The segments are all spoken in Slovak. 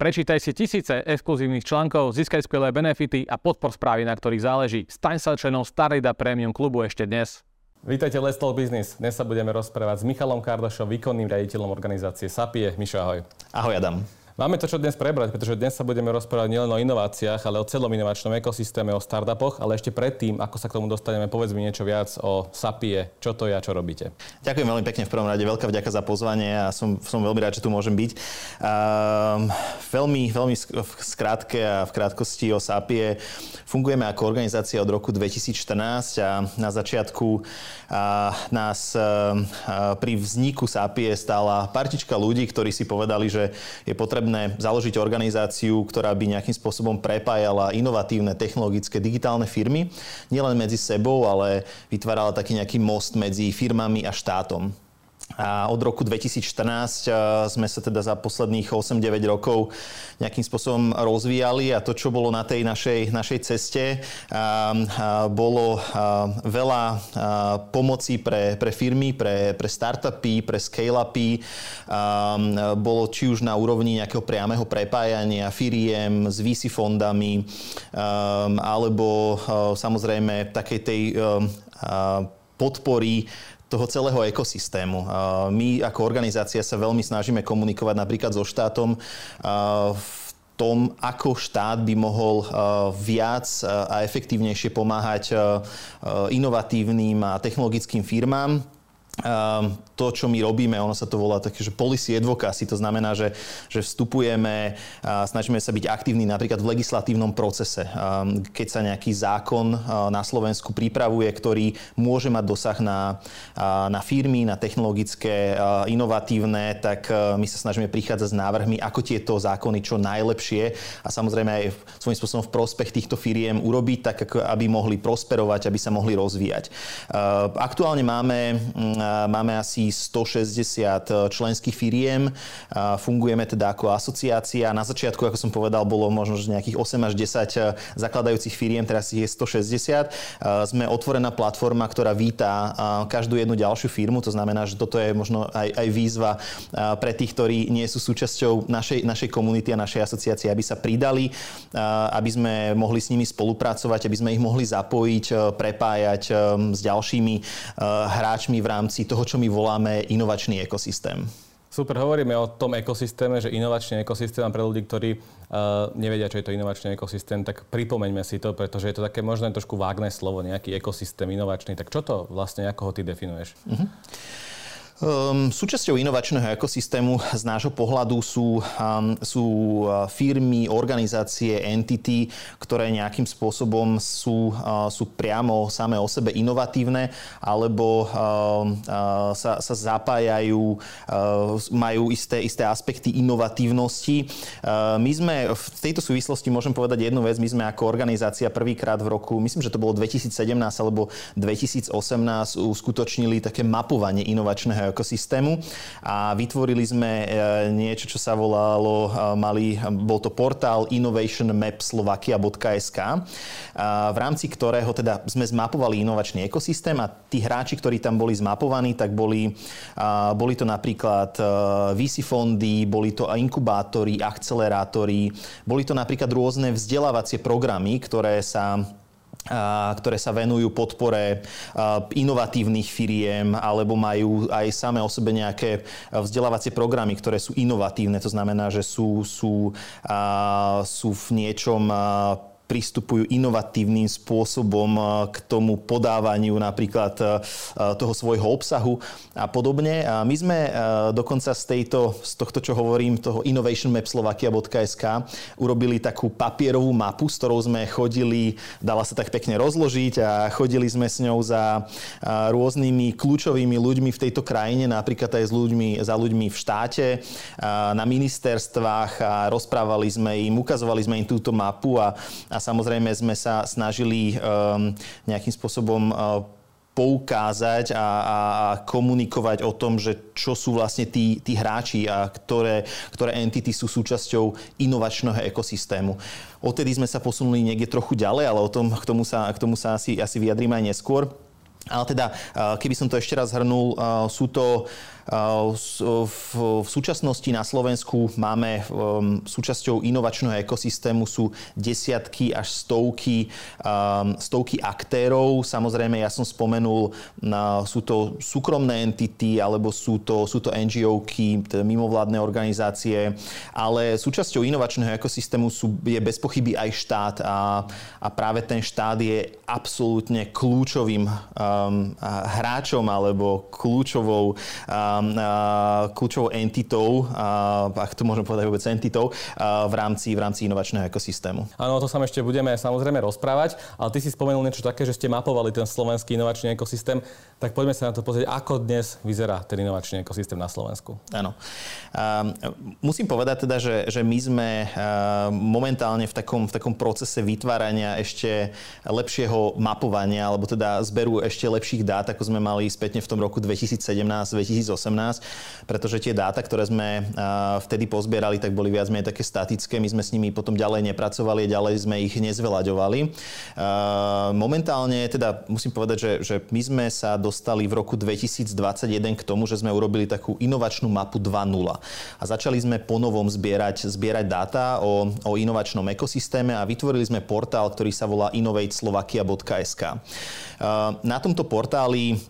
Prečítaj si tisíce exkluzívnych článkov, získaj skvelé benefity a podpor správy, na ktorých záleží. Staň sa členom Starida Premium klubu ešte dnes. Vítajte Let's Talk Business. Dnes sa budeme rozprávať s Michalom Kardošom, výkonným riaditeľom organizácie SAPIE. Mišo, ahoj. Ahoj, Adam. Máme to čo dnes prebrať, pretože dnes sa budeme rozprávať nielen o inováciách, ale o celom inovačnom ekosystéme, o startupoch, ale ešte predtým, ako sa k tomu dostaneme, povedz mi niečo viac o SAPIE, čo to je a čo robíte. Ďakujem veľmi pekne v prvom rade, veľká vďaka za pozvanie a som, som veľmi rád, že tu môžem byť. Um, veľmi, veľmi skrátke a v krátkosti o SAPIE. Fungujeme ako organizácia od roku 2014 a na začiatku a nás a, pri vzniku SAPIE stála partička ľudí, ktorí si povedali, že je potrebné potrebné založiť organizáciu, ktorá by nejakým spôsobom prepájala inovatívne technologické digitálne firmy, nielen medzi sebou, ale vytvárala taký nejaký most medzi firmami a štátom. Od roku 2014 sme sa teda za posledných 8-9 rokov nejakým spôsobom rozvíjali a to, čo bolo na tej našej, našej ceste, bolo veľa pomoci pre, pre firmy, pre, pre startupy, pre scale-upy. Bolo či už na úrovni nejakého priameho prepájania firiem s VC fondami, alebo samozrejme takej tej podpory toho celého ekosystému. My ako organizácia sa veľmi snažíme komunikovať napríklad so štátom v tom, ako štát by mohol viac a efektívnejšie pomáhať inovatívnym a technologickým firmám to, čo my robíme, ono sa to volá také, že policy advocacy, to znamená, že, že vstupujeme, a snažíme sa byť aktívni napríklad v legislatívnom procese. Keď sa nejaký zákon na Slovensku pripravuje, ktorý môže mať dosah na, na firmy, na technologické, inovatívne, tak my sa snažíme prichádzať s návrhmi, ako tieto zákony čo najlepšie a samozrejme aj svojím spôsobom v prospech týchto firiem urobiť, tak aby mohli prosperovať, aby sa mohli rozvíjať. Aktuálne máme Máme asi 160 eh, členských firiem. Fungujeme teda ako asociácia. Na začiatku, ako som povedal, bolo možno nejakých 8 až 10 eh, zakladajúcich firiem, teraz ich je 160. Sme otvorená platforma, ktorá víta každú jednu ďalšiu firmu. To znamená, že toto je možno aj, aj výzva pre tých, ktorí nie sú súčasťou našej, našej komunity a našej asociácie, aby sa pridali, aby sme mohli s nimi spolupracovať, aby sme ich mohli zapojiť, eh, prepájať s ďalšími hráčmi v rámci toho, čo my voláme inovačný ekosystém. Super, hovoríme o tom ekosystéme, že inovačný ekosystém a pre ľudí, ktorí uh, nevedia, čo je to inovačný ekosystém, tak pripomeňme si to, pretože je to také možno trošku vágné slovo, nejaký ekosystém inovačný. Tak čo to vlastne, ako ho ty definuješ? Uh-huh. Um, súčasťou inovačného ekosystému z nášho pohľadu sú, um, sú uh, firmy, organizácie, entity, ktoré nejakým spôsobom sú, uh, sú priamo samé o sebe inovatívne alebo uh, uh, sa, sa zapájajú, majú isté, isté aspekty inovatívnosti. My sme v tejto súvislosti, môžem povedať jednu vec, my sme ako organizácia prvýkrát v roku, myslím, že to bolo 2017 alebo 2018, uskutočnili také mapovanie inovačného ekosystému. A vytvorili sme e, niečo, čo sa volalo, e, mali, bol to portál innovationmapslovakia.sk, v rámci ktorého teda sme zmapovali inovačný ekosystém a tí hráči, ktorí tam boli zmapovaní, tak boli, boli to napríklad e, VC fondy, boli to inkubátory, akcelerátory, boli to napríklad rôzne vzdelávacie programy, ktoré sa ktoré sa venujú podpore inovatívnych firiem alebo majú aj samé o sebe nejaké vzdelávacie programy, ktoré sú inovatívne. To znamená, že sú, sú, sú v niečom pristupujú inovatívnym spôsobom eh, k tomu podávaniu napríklad eh, toho svojho obsahu a podobne. A my sme eh, dokonca z, tejto, z tohto, čo hovorím, toho innovationmapslovakia.sk urobili takú papierovú mapu, s ktorou sme chodili, dala sa tak pekne rozložiť a chodili sme s ňou za rôznymi kľúčovými ľuďmi v tejto krajine, napríklad aj s ľuďmi, za ľuďmi v štáte, na ministerstvách a rozprávali sme im, ukazovali sme im túto mapu a, a samozrejme sme sa snažili um, nejakým spôsobom uh, poukázať a, a, a komunikovať o tom, že čo sú vlastne tí, tí hráči a ktoré, ktoré entity sú súčasťou inovačného ekosystému. Odtedy sme sa posunuli niekde trochu ďalej, ale o tom, k tomu sa, k tomu sa asi, asi vyjadrím aj neskôr. Ale teda, uh, keby som to ešte raz hrnul, uh, sú to v súčasnosti na Slovensku máme súčasťou inovačného ekosystému sú desiatky až stovky, stovky aktérov. Samozrejme, ja som spomenul, sú to súkromné entity alebo sú to, sú to NGO-ky, teda mimovládne organizácie, ale súčasťou inovačného ekosystému sú, je bez pochyby aj štát a, a práve ten štát je absolútne kľúčovým um, hráčom alebo kľúčovou um, kľúčovou entitou, ak to môžem povedať vôbec entitou, v rámci, v rámci inovačného ekosystému. Áno, to sa ešte budeme samozrejme rozprávať, ale ty si spomenul niečo také, že ste mapovali ten slovenský inovačný ekosystém, tak poďme sa na to pozrieť, ako dnes vyzerá ten inovačný ekosystém na Slovensku. Áno. musím povedať teda, že, že my sme momentálne v takom, v takom procese vytvárania ešte lepšieho mapovania, alebo teda zberu ešte lepších dát, ako sme mali spätne v tom roku 2017-2018 pretože tie dáta, ktoré sme vtedy pozbierali, tak boli viac menej také statické. My sme s nimi potom ďalej nepracovali ďalej sme ich nezvelaďovali. Momentálne, teda musím povedať, že, že my sme sa dostali v roku 2021 k tomu, že sme urobili takú inovačnú mapu 2.0 a začali sme ponovom zbierať, zbierať dáta o, o inovačnom ekosystéme a vytvorili sme portál, ktorý sa volá innovateslovakia.sk. Na tomto portáli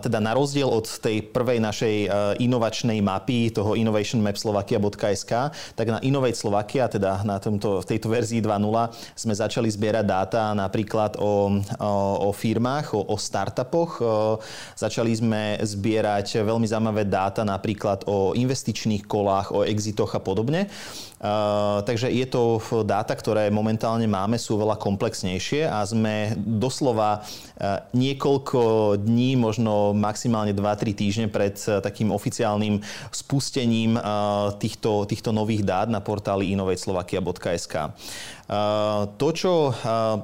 teda na rozdiel od tej prvej našej inovačnej mapy, toho innovationmapslovakia.sk, tak na Innovate Slovakia, teda na tomto, v tejto verzii 2.0, sme začali zbierať dáta napríklad o, o, o firmách, o, o startupoch. Začali sme zbierať veľmi zaujímavé dáta napríklad o investičných kolách, o exitoch a podobne. Takže je to dáta, ktoré momentálne máme, sú veľa komplexnejšie a sme doslova niekoľko dní, možno maximálne 2-3 týždne pred takým oficiálnym spustením týchto, týchto nových dát na portáli innovateslovakia.sk. To, čo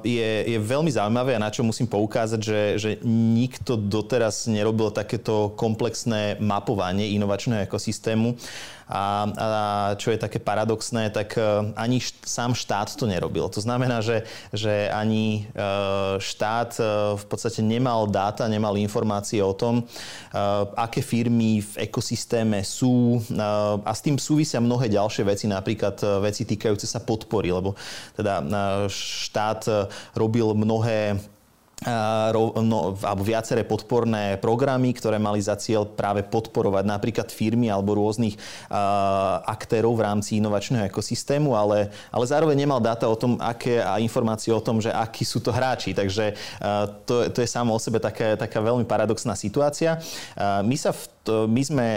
je, je veľmi zaujímavé a na čo musím poukázať, že, že nikto doteraz nerobil takéto komplexné mapovanie inovačného ekosystému, a, a čo je také paradoxné, tak e, ani št, sám štát to nerobil. To znamená, že, že ani e, štát e, v podstate nemal dáta, nemal informácie o tom, aké firmy v ekosystéme sú a s tým súvisia mnohé ďalšie veci, napríklad veci týkajúce sa podpory, lebo teda štát robil mnohé no, alebo viaceré podporné programy, ktoré mali za cieľ práve podporovať napríklad firmy alebo rôznych uh, aktérov v rámci inovačného ekosystému, ale, ale zároveň nemal dáta o tom, aké a informácie o tom, že akí sú to hráči. Takže uh, to, to je samo o sebe taká, taká veľmi paradoxná situácia. Uh, my sa v to, my sme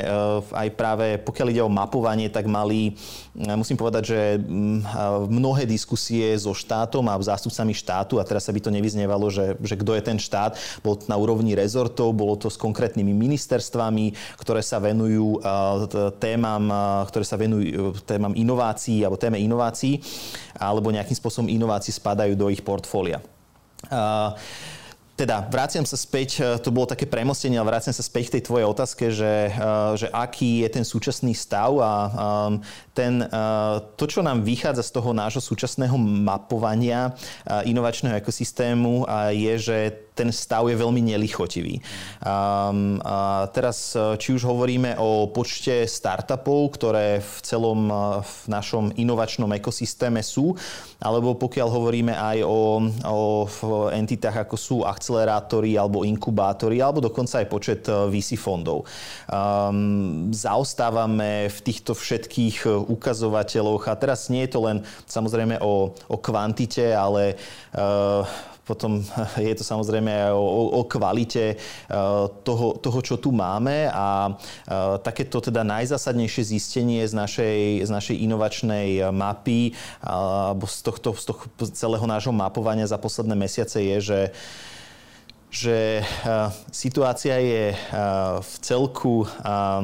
aj práve, pokiaľ ide o mapovanie, tak mali, musím povedať, že mnohé diskusie so štátom a zástupcami štátu, a teraz sa by to nevyznievalo, že, že kto je ten štát. Bolo to na úrovni rezortov, bolo to s konkrétnymi ministerstvami, ktoré sa venujú témam, ktoré sa venujú témam inovácií alebo téme inovácií, alebo nejakým spôsobom inovácií spadajú do ich portfólia. Teda, vraciam sa späť, to bolo také premostenie, ale vraciam sa späť k tej tvojej otázke, že, že aký je ten súčasný stav a ten, to, čo nám vychádza z toho nášho súčasného mapovania inovačného ekosystému je, že ten stav je veľmi nelichotivý. Um, a teraz, e, či už hovoríme o počte startupov, ktoré v celom e, v našom inovačnom ekosystéme sú, alebo pokiaľ hovoríme aj o, o entitách, ako sú akcelerátory alebo inkubátory, alebo dokonca aj počet e, VC fondov. Um, zaostávame v týchto všetkých ukazovateľoch a teraz nie je to len samozrejme o, o kvantite, ale uh, potom je to samozrejme aj o, o kvalite e, toho, toho, čo tu máme a e, takéto teda najzásadnejšie zistenie z našej, z našej inovačnej mapy alebo z tohto, z toho celého nášho mapovania za posledné mesiace je, že že situácia je v celku,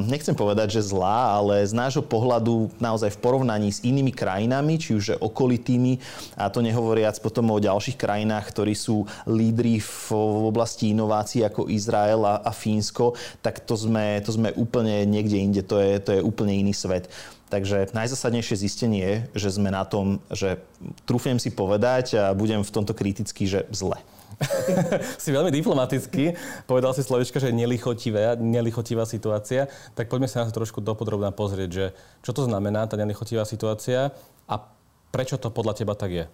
nechcem povedať, že zlá, ale z nášho pohľadu naozaj v porovnaní s inými krajinami, či už okolitými, a to nehovoriac potom o ďalších krajinách, ktorí sú lídri v oblasti inovácií ako Izrael a, Fínsko, tak to sme, to sme úplne niekde inde, to je, to je úplne iný svet. Takže najzasadnejšie zistenie je, že sme na tom, že trúfnem si povedať a budem v tomto kritický, že zle. si veľmi diplomatický. Povedal si slovička, že nelichotivá, nelichotivá situácia. Tak poďme sa na to trošku dopodrobná pozrieť, že čo to znamená tá nelichotivá situácia a prečo to podľa teba tak je?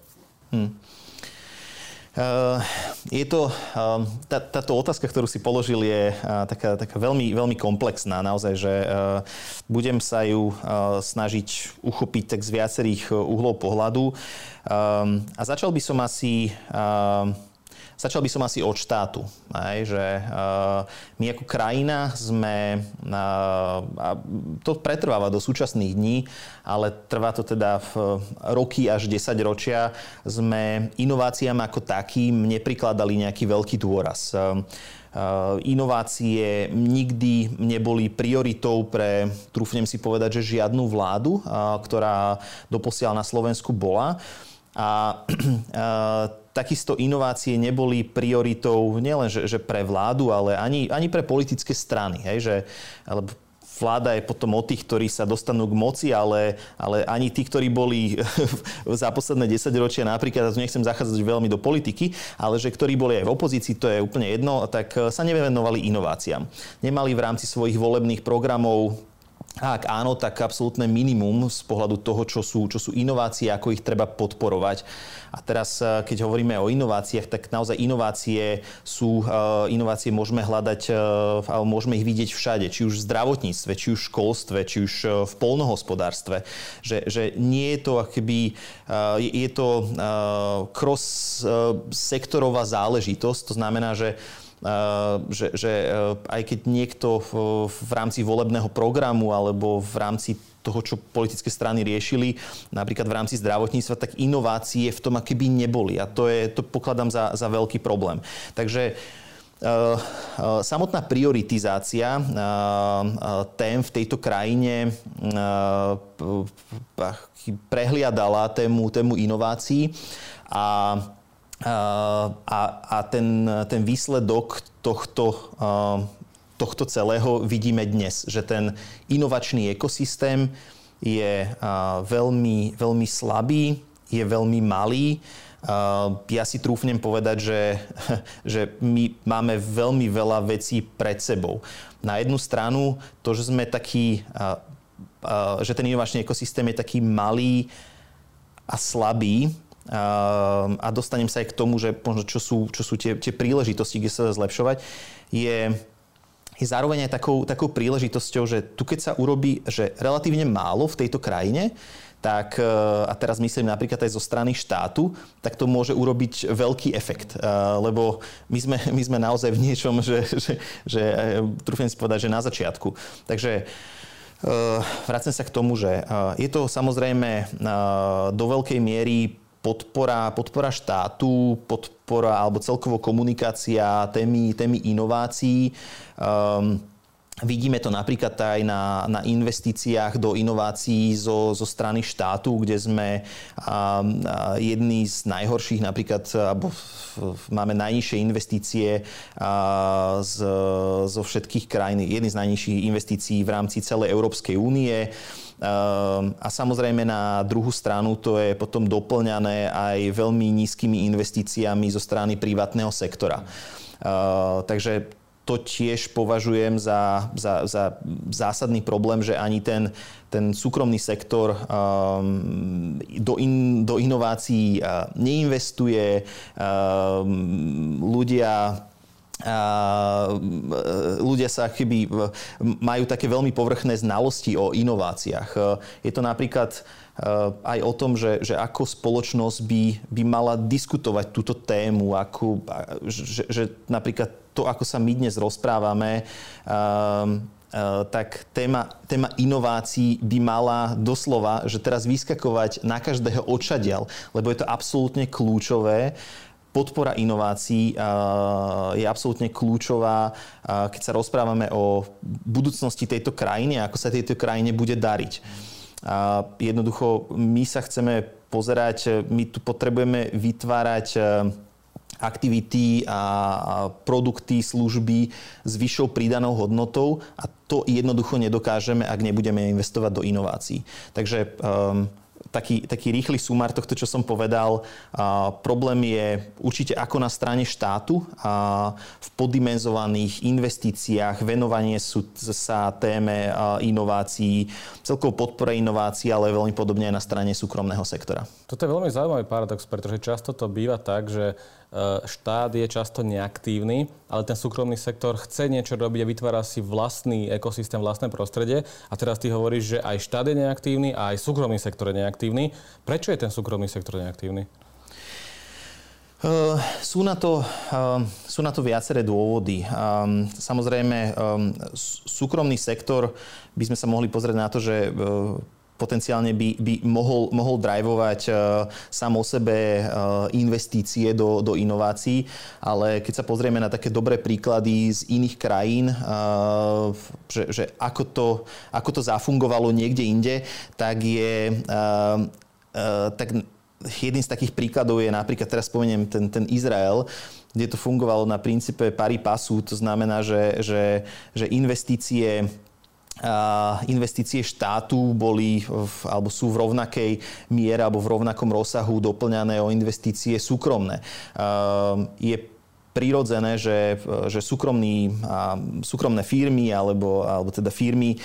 Hmm. Uh, je to, uh, tá, táto otázka, ktorú si položil, je uh, taká, taká veľmi, veľmi komplexná. Naozaj, že budem sa ju snažiť uchopiť tak z viacerých uhlov pohľadu. A začal by som asi Začal by som asi od štátu, aj, že uh, my ako krajina sme, uh, a to pretrváva do súčasných dní, ale trvá to teda v roky až 10 ročia, sme inováciám ako takým neprikladali nejaký veľký dôraz. Inovácie nikdy neboli prioritou pre, trúfnem si povedať, že žiadnu vládu, ktorá doposiaľ na Slovensku bola. A takisto inovácie neboli prioritou nielen že, že pre vládu, ale ani, ani pre politické strany. Hej, že, alebo vláda je potom o tých, ktorí sa dostanú k moci, ale, ale ani tí, ktorí boli za posledné 10 ročia napríklad, a tu nechcem zachádzať veľmi do politiky, ale že ktorí boli aj v opozícii, to je úplne jedno, tak sa nevenovali inováciám. Nemali v rámci svojich volebných programov ak áno, tak absolútne minimum z pohľadu toho, čo sú, čo sú inovácie, ako ich treba podporovať. A teraz, eh, keď hovoríme o inováciách, tak naozaj inovácie sú, eh, inovácie môžeme hľadať, eh, alebo môžeme ich vidieť všade, či už v zdravotníctve, či už v školstve, či už v polnohospodárstve. Že, že nie je to akoby, je to cross-sektorová záležitosť, to znamená, že že, že aj keď niekto v, v rámci volebného programu alebo v rámci toho, čo politické strany riešili, napríklad v rámci zdravotníctva, tak inovácie v tom akéby neboli. A to, je, to pokladám za, za veľký problém. Takže Uh, uh, samotná prioritizácia tém v tejto krajine prehliadala tému, tému inovácií a a, a ten, ten výsledok tohto, tohto celého vidíme dnes, že ten inovačný ekosystém je veľmi, veľmi slabý, je veľmi malý. Ja si trúfnem povedať, že, že my máme veľmi veľa vecí pred sebou. Na jednu stranu to, že sme taký, že ten inovačný ekosystém je taký malý a slabý, a dostanem sa aj k tomu, že čo sú, čo sú tie, tie príležitosti, kde sa dá zlepšovať, je, je zároveň aj takou, takou príležitosťou, že tu keď sa urobí, že relatívne málo v tejto krajine, tak, eh, a teraz myslím napríklad aj zo strany štátu, tak to môže urobiť veľký efekt. Eh, lebo my sme, my sme naozaj v niečom, že, že, že eh, trúfim si povedať, že na začiatku. Takže Vracem sa k tomu, že je to samozrejme do veľkej miery podpora, podpora štátu, podpora alebo celkovo komunikácia témy, témy inovácií. Um, Vidíme to napríklad aj na, na investíciách do inovácií zo, zo strany štátu, kde sme a jedni z najhorších, napríklad alebo máme najnižšie investície a, z, zo všetkých krajín, jedny z najnižších investícií v rámci celej Európskej únie. Ehm, a samozrejme na druhú stranu to je potom doplňané aj veľmi nízkymi investíciami zo strany privátneho sektora. Ehm, takže to tiež považujem za, za, za zásadný problém, že ani ten, ten súkromný sektor um, do, in, do inovácií uh, neinvestuje. Um, ľudia ľudia sa chyby majú také veľmi povrchné znalosti o inováciách. Je to napríklad e, aj o tom, že, že ako spoločnosť by, by mala diskutovať túto tému, ako, že, že napríklad to, ako sa my dnes rozprávame, tak téma, téma inovácií by mala doslova, že teraz vyskakovať na každého očadiel, lebo je to absolútne kľúčové podpora inovácií je absolútne kľúčová, keď sa rozprávame o budúcnosti tejto krajiny a ako sa tejto krajine bude dariť. Jednoducho, my sa chceme pozerať, my tu potrebujeme vytvárať aktivity a produkty, služby s vyššou pridanou hodnotou a to jednoducho nedokážeme, ak nebudeme investovať do inovácií. Takže um, taký, taký rýchly sumár tohto, čo som povedal. A problém je určite ako na strane štátu a v poddimenzovaných investíciách, venovanie sú sa téme inovácií, celkovo podpore inovácií, ale veľmi podobne aj na strane súkromného sektora. Toto je veľmi zaujímavý paradox, pretože často to býva tak, že štát je často neaktívny, ale ten súkromný sektor chce niečo robiť a vytvára si vlastný ekosystém, vlastné prostredie. A teraz ty hovoríš, že aj štát je neaktívny a aj súkromný sektor je neaktívny. Prečo je ten súkromný sektor neaktívny? Uh, sú, na to, uh, sú na to viaceré dôvody. Um, samozrejme, um, súkromný sektor by sme sa mohli pozrieť na to, že potenciálne by, by mohol, mohol drivovať uh, sám o sebe uh, investície do, do inovácií, ale keď sa pozrieme na také dobré príklady z iných krajín, uh, že, že ako, to, ako to zafungovalo niekde inde, tak je uh, uh, tak jedným z takých príkladov je napríklad, teraz spomeniem ten, ten Izrael, kde to fungovalo na princípe pari pasu, to znamená, že, že, že investície investície štátu boli v, alebo sú v rovnakej miere alebo v rovnakom rozsahu doplňané o investície súkromné. Je prirodzené, že, že súkromní, súkromné firmy alebo, alebo teda firmy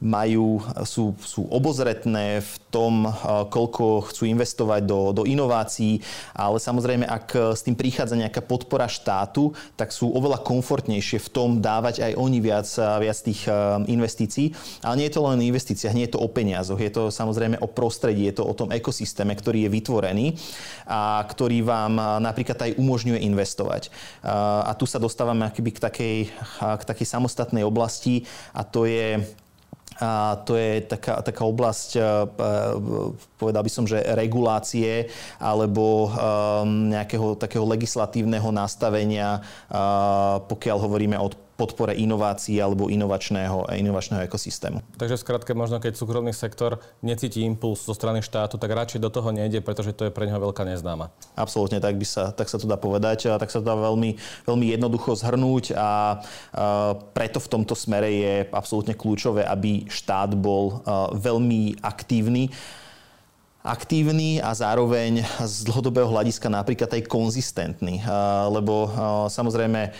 majú, sú, sú obozretné v tom, koľko chcú investovať do, do inovácií, ale samozrejme, ak s tým prichádza nejaká podpora štátu, tak sú oveľa komfortnejšie v tom dávať aj oni viac, viac tých investícií. Ale nie je to len o investíciách, nie je to o peniazoch, je to samozrejme o prostredí, je to o tom ekosystéme, ktorý je vytvorený a ktorý vám napríklad aj umožňuje investovať investovať. A tu sa dostávame akoby k takej, k takej samostatnej oblasti a to je a to je taká, taká oblasť, povedal by som, že regulácie alebo nejakého takého legislatívneho nastavenia, pokiaľ hovoríme o podpore inovácií alebo inovačného, inovačného ekosystému. Takže skrátka možno keď súkromný sektor necíti impuls zo strany štátu, tak radšej do toho nejde, pretože to je pre neho veľká neznáma. Absolútne, tak, by sa, tak sa to dá povedať. A tak sa to dá veľmi, veľmi jednoducho zhrnúť a, a preto v tomto smere je absolútne kľúčové, aby štát bol veľmi aktívny aktívny a zároveň z dlhodobého hľadiska napríklad aj konzistentný. Lebo samozrejme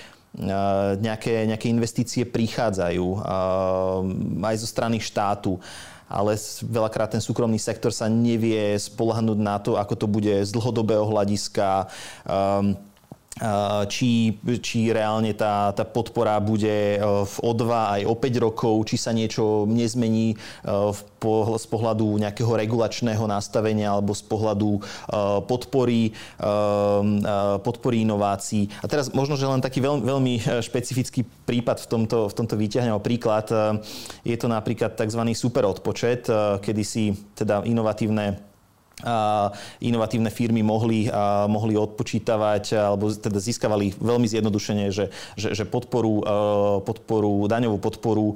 nejaké, nejaké investície prichádzajú aj zo strany štátu ale veľakrát ten súkromný sektor sa nevie spolahnúť na to, ako to bude z dlhodobého hľadiska. Um, či, či reálne tá, tá podpora bude e, v o 2 aj o 5 rokov, či sa niečo nezmení e, v, po, z pohľadu nejakého regulačného nastavenia alebo z pohľadu podpory, podpory inovácií. A teraz možno, že len taký veľmi, veľmi špecifický prípad v tomto, v tomto výťahne príklad. Je to napríklad tzv. super odpočet, kedy si teda inovatívne inovatívne firmy mohli, mohli odpočítavať alebo teda získavali veľmi zjednodušene, že, že, že podporu, podporu, daňovú podporu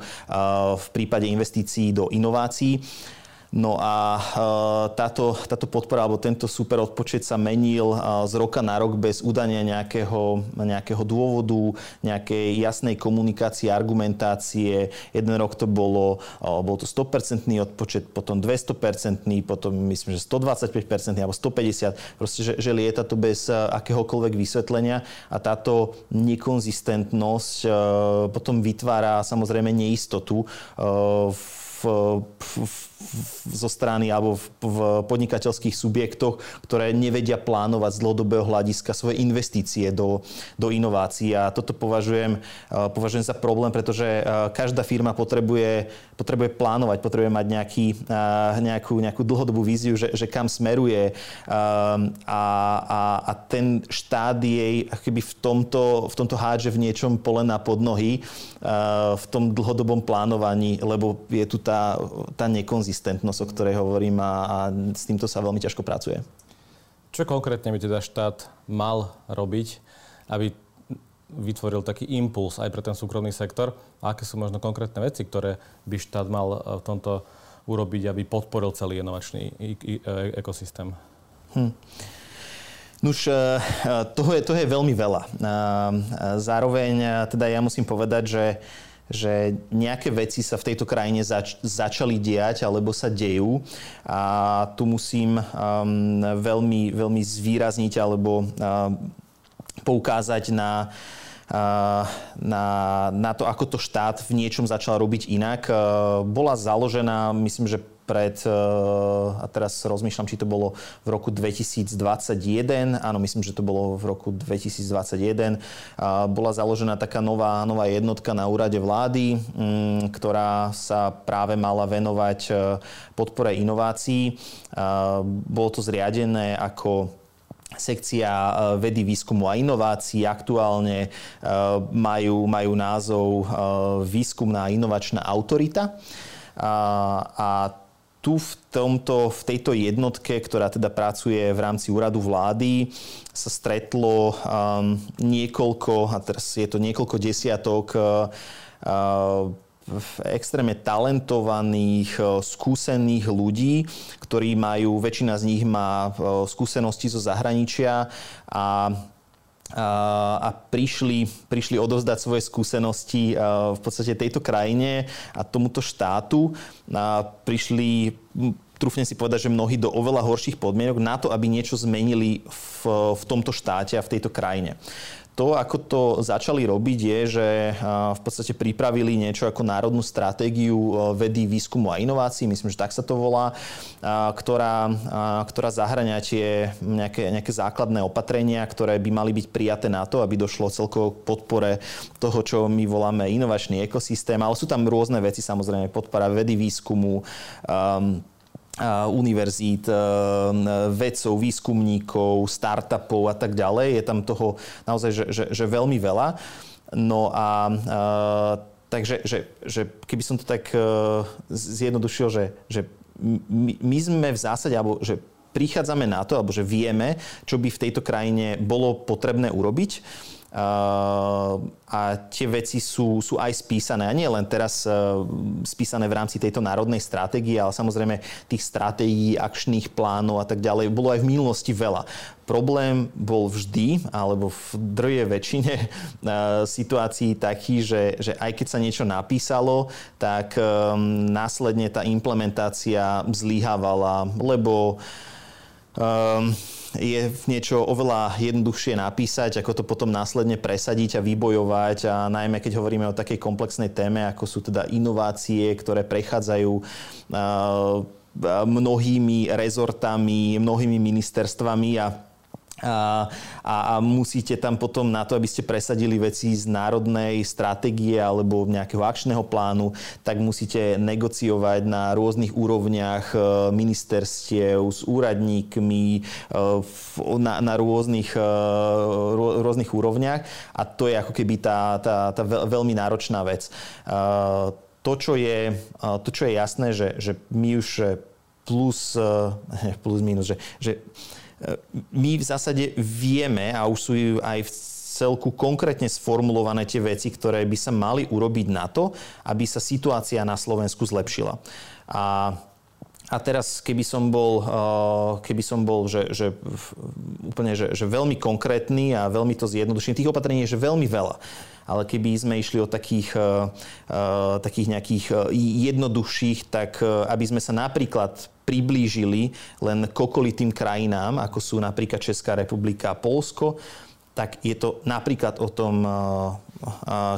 v prípade investícií do inovácií. No a e, táto, táto podpora alebo tento super odpočet sa menil e, z roka na rok bez udania nejakého, nejakého dôvodu, nejakej jasnej komunikácie, argumentácie. Jeden rok to bolo, e, bol to 100% odpočet, potom 200%, potom myslím, že 125% alebo 150%. Proste, že, že lieta to bez akéhokoľvek vysvetlenia a táto nekonzistentnosť potom vytvára samozrejme neistotu v, v, v zo strany alebo v, v podnikateľských subjektoch, ktoré nevedia plánovať z dlhodobého hľadiska svoje investície do, do inovácií. A toto považujem, považujem za problém, pretože každá firma potrebuje, potrebuje plánovať, potrebuje mať nejaký, nejakú, nejakú dlhodobú víziu, že, že kam smeruje. A, a, a ten štát jej akoby v tomto, v tomto hádže v niečom polena pod nohy v tom dlhodobom plánovaní, lebo je tu tá, tá nekonzistentnosť konzistentnosť, o ktorej hovorím a, a s týmto sa veľmi ťažko pracuje. Čo konkrétne by teda štát mal robiť, aby vytvoril taký impuls aj pre ten súkromný sektor? A aké sú možno konkrétne veci, ktoré by štát mal e, v tomto urobiť, aby podporil celý inovačný e, ekosystém? Hm. Nuž, e, toho je, toho je veľmi veľa. Zároveň teda ja musím povedať, že že nejaké veci sa v tejto krajine zač- začali diať alebo sa dejú a tu musím um, veľmi, veľmi zvýrazniť alebo uh, poukázať na na, na to, ako to štát v niečom začal robiť inak. Bola založená, myslím, že pred, eh, a teraz rozmýšľam, či to bolo v roku 2021, áno, myslím, že to bolo v roku 2021, bola založená taká nová, nová jednotka na úrade vlády, mm, ktorá sa práve mala venovať eh, podpore inovácií. Bolo to zriadené ako sekcia eh, vedy, výskumu a inovácií. Aktuálne majú, majú názov Výskumná inovačná autorita. A tu v, tomto, v tejto jednotke, ktorá teda pracuje v rámci úradu vlády, sa stretlo um, niekoľko, a teraz je to niekoľko desiatok uh, extrémne talentovaných, uh, skúsených ľudí, ktorí majú, väčšina z nich má uh, skúsenosti zo zahraničia a a prišli, prišli odovzdať svoje skúsenosti v podstate tejto krajine a tomuto štátu. A prišli trúfne si povedať, že mnohí do oveľa horších podmienok na to, aby niečo zmenili v, v tomto štáte a v tejto krajine. To, ako to začali robiť, je, že v podstate pripravili niečo ako národnú stratégiu vedy, výskumu a inovácií, myslím, že tak sa to volá, ktorá, ktorá zahrania tie nejaké, nejaké základné opatrenia, ktoré by mali byť prijaté na to, aby došlo celkovo k podpore toho, čo my voláme inovačný ekosystém. Ale sú tam rôzne veci, samozrejme, podpora vedy, výskumu, um, univerzít, vedcov, výskumníkov, startupov a tak ďalej. Je tam toho naozaj že, že, že veľmi veľa. No a takže že, že keby som to tak zjednodušil, že, že my, my sme v zásade, alebo že prichádzame na to, alebo že vieme, čo by v tejto krajine bolo potrebné urobiť a tie veci sú, sú aj spísané. A nie len teraz e, spísané v rámci tejto národnej stratégie, ale samozrejme tých stratégií, akčných plánov a tak ďalej bolo aj v minulosti veľa. Problém bol vždy, alebo v drje väčšine e, situácií taký, že, že aj keď sa niečo napísalo, tak následne tá implementácia zlyhávala, lebo um, je niečo oveľa jednoduchšie napísať, ako to potom následne presadiť a vybojovať. A najmä keď hovoríme o takej komplexnej téme, ako sú teda inovácie, ktoré prechádzajú mnohými rezortami, mnohými ministerstvami a a, a, a musíte tam potom na to, aby ste presadili veci z národnej stratégie alebo nejakého akčného plánu, tak musíte negociovať na rôznych úrovniach e, ministerstiev s úradníkmi e, na, na rôznych, e, rôznych úrovniach a to je ako keby tá, tá, tá veľmi náročná vec. To, čo je, to, čo je jasné, že, že my už plus, plus minus, že, že my v zásade vieme a už sú aj v celku konkrétne sformulované tie veci, ktoré by sa mali urobiť na to, aby sa situácia na Slovensku zlepšila. A a teraz, keby som bol, uh, keby som bol že, že, úplne že, že veľmi konkrétny a veľmi to zjednodušený, tých opatrení je že veľmi veľa. Ale keby sme išli o takých, uh, uh, takých nejakých jednoduchších, tak aby sme sa napríklad priblížili len k krajinám, ako sú napríklad Česká republika a Polsko, tak je to napríklad o tom,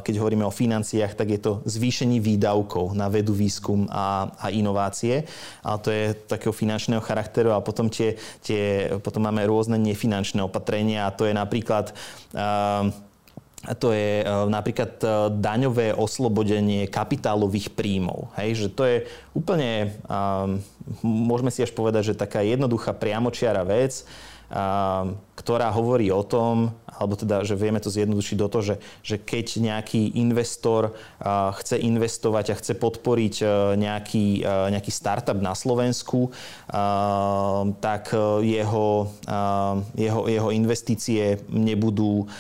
keď hovoríme o financiách, tak je to zvýšenie výdavkov na vedu, výskum a, a inovácie. A to je takého finančného charakteru a potom, tie, tie, potom máme rôzne nefinančné opatrenia a to je napríklad uh, to je e, napríklad e, daňové oslobodenie kapitálových príjmov. Hej, že to je úplne, môžeme si až povedať, že taká jednoduchá priamočiara vec, ktorá hovorí o tom, alebo teda, že vieme to zjednodušiť do toho, že, že keď nejaký investor chce investovať a chce podporiť uh, nejaký, nejaký startup na Slovensku, tak jeho, jeho, jeho investície nebudú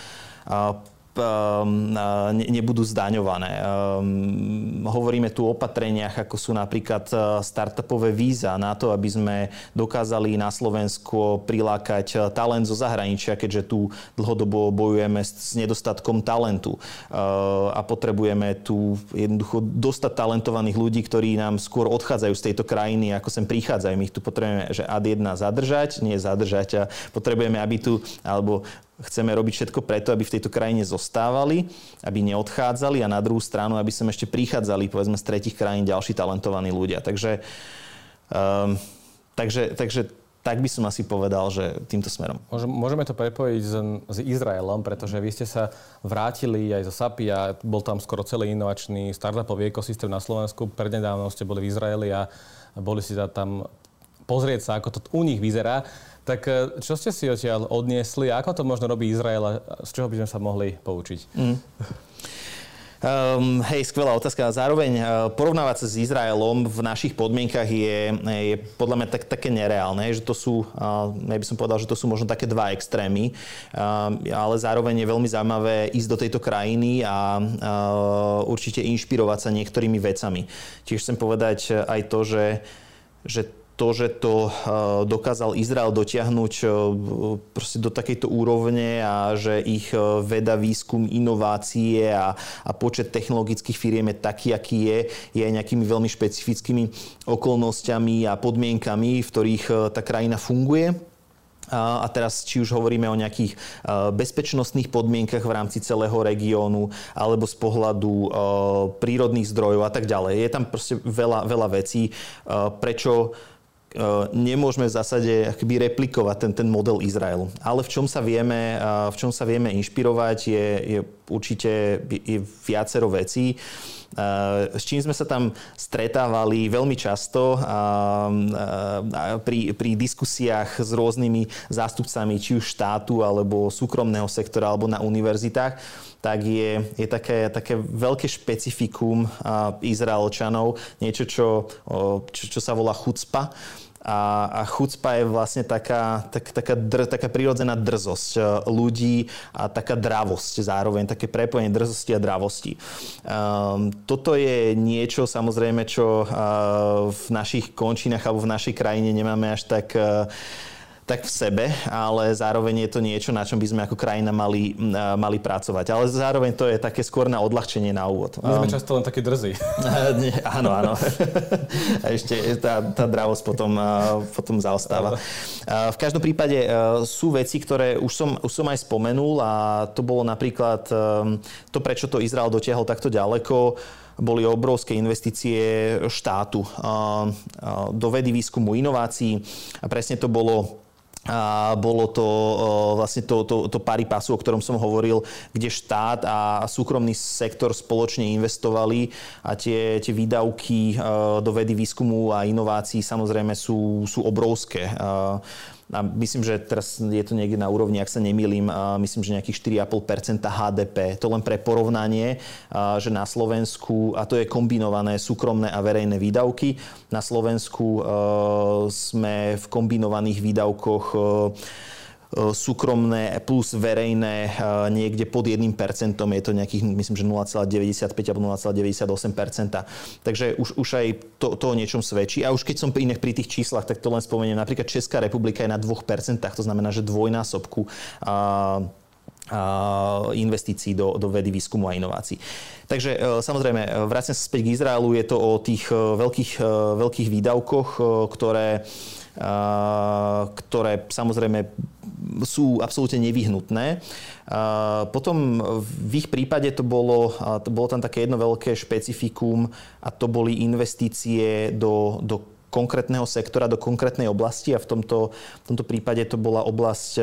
nebudú zdaňované. Um, hovoríme tu o opatreniach, ako sú napríklad uh, startupové víza na to, aby sme dokázali na Slovensku prilákať uh, talent zo zahraničia, keďže tu dlhodobo bojujeme s nedostatkom talentu uh, a potrebujeme tu jednoducho dostať talentovaných ľudí, ktorí nám skôr odchádzajú z tejto krajiny, ako sem prichádzajú. My ich tu potrebujeme, že ad 1 zadržať, nie zadržať a potrebujeme, aby tu, alebo chceme robiť všetko preto, aby v tejto krajine zostávali, aby neodchádzali a na druhú stranu, aby sem ešte prichádzali, povedzme, z tretich krajín ďalší talentovaní ľudia. Takže, um, takže, takže tak by som asi povedal, že týmto smerom. Môžeme to prepojiť s, s Izraelom, pretože vy ste sa vrátili aj zo SAPI a bol tam skoro celý inovačný startupový ekosystém na Slovensku. Prednedávno ste boli v Izraeli a boli si tam pozrieť sa, ako to u nich vyzerá. Tak e, čo ste si odtiaľ odniesli a ako to možno robí Izrael a z čoho by sme sa mohli poučiť? Mm. Um, hej, skvelá otázka. Zároveň uh, porovnávať sa s Izraelom v našich podmienkach je, je podľa mňa tak, také nereálne, že to sú, uh, ja by som povedal, že to sú možno také dva extrémy, uh, ale zároveň je veľmi zaujímavé ísť do tejto krajiny a uh, určite inšpirovať sa niektorými vecami. Tiež chcem povedať aj to, že, že to, že to eh, dokázal Izrael dotiahnuť eh, proste do takejto úrovne a že ich eh, veda, výskum, inovácie a, a počet technologických firiem je taký, aký je, je nejakými veľmi špecifickými okolnostiami a podmienkami, v ktorých tá krajina funguje. A teraz, či už hovoríme o nejakých bezpečnostných podmienkach v rámci celého regiónu, alebo z pohľadu prírodných zdrojov a tak ďalej. Je tam proste veľa, veľa vecí, prečo nemôžeme v zásade akoby replikovať ten, ten model Izraelu. Ale v čom sa vieme, e, v čom sa vieme inšpirovať je, je určite je viacero vecí. E, s čím sme sa tam stretávali veľmi často pri, pri diskusiách s rôznymi zástupcami či už štátu alebo súkromného sektora alebo na univerzitách, tak je, je také, také veľké špecifikum Izraelčanov, niečo, čo, čo, čo sa volá chucpa. A, a chucpa je vlastne taká, tak, taká, dr, taká prirodzená drzosť e, ľudí a taká dravosť zároveň, také prepojenie drzosti a dravosti. Um, toto je niečo samozrejme, čo uh, v našich končinách alebo v našej krajine nemáme až tak uh, tak v sebe, ale zároveň je to niečo, na čom by sme ako krajina mali, mali pracovať. Ale zároveň to je také skôr na odľahčenie na úvod. My sme um, často len také drzí. áno, áno. A ešte tá, tá dravosť potom, potom zaostáva. V každom prípade sú veci, ktoré už som, už som aj spomenul a to bolo napríklad um, to, prečo to Izrael dotiahol takto ďaleko boli obrovské investície štátu do vedy, výskumu, inovácií. A presne to bolo a bolo to vlastne to, to, to pari pasu, o ktorom som hovoril, kde štát a súkromný sektor spoločne investovali a tie, tie výdavky do vedy, výskumu a inovácií samozrejme sú, sú obrovské. A myslím, že teraz je to niekde na úrovni, ak sa nemýlim, myslím, že nejakých 4,5% HDP. To len pre porovnanie, že na Slovensku, a to je kombinované súkromné a verejné výdavky, na Slovensku sme v kombinovaných výdavkoch súkromné plus verejné e, niekde pod 1%, je to nejakých, myslím, že 0,95 alebo 0,98%. Takže už, už aj to, to o niečom svedčí. A už keď som pri, pri tých číslach, tak to len spomeniem. Napríklad Česká republika je na 2%, to znamená, že dvojnásobku a, investícií do, do vedy, výskumu a inovácií. Takže e, samozrejme, vraciam sa späť k Izraelu, je to o tých veľkých, veľkých výdavkoch, ktoré ktoré samozrejme sú absolútne nevyhnutné. Potom v ich prípade to bolo, to bolo tam také jedno veľké špecifikum a to boli investície do, do konkrétneho sektora do konkrétnej oblasti a v tomto, v tomto prípade to bola oblasť um,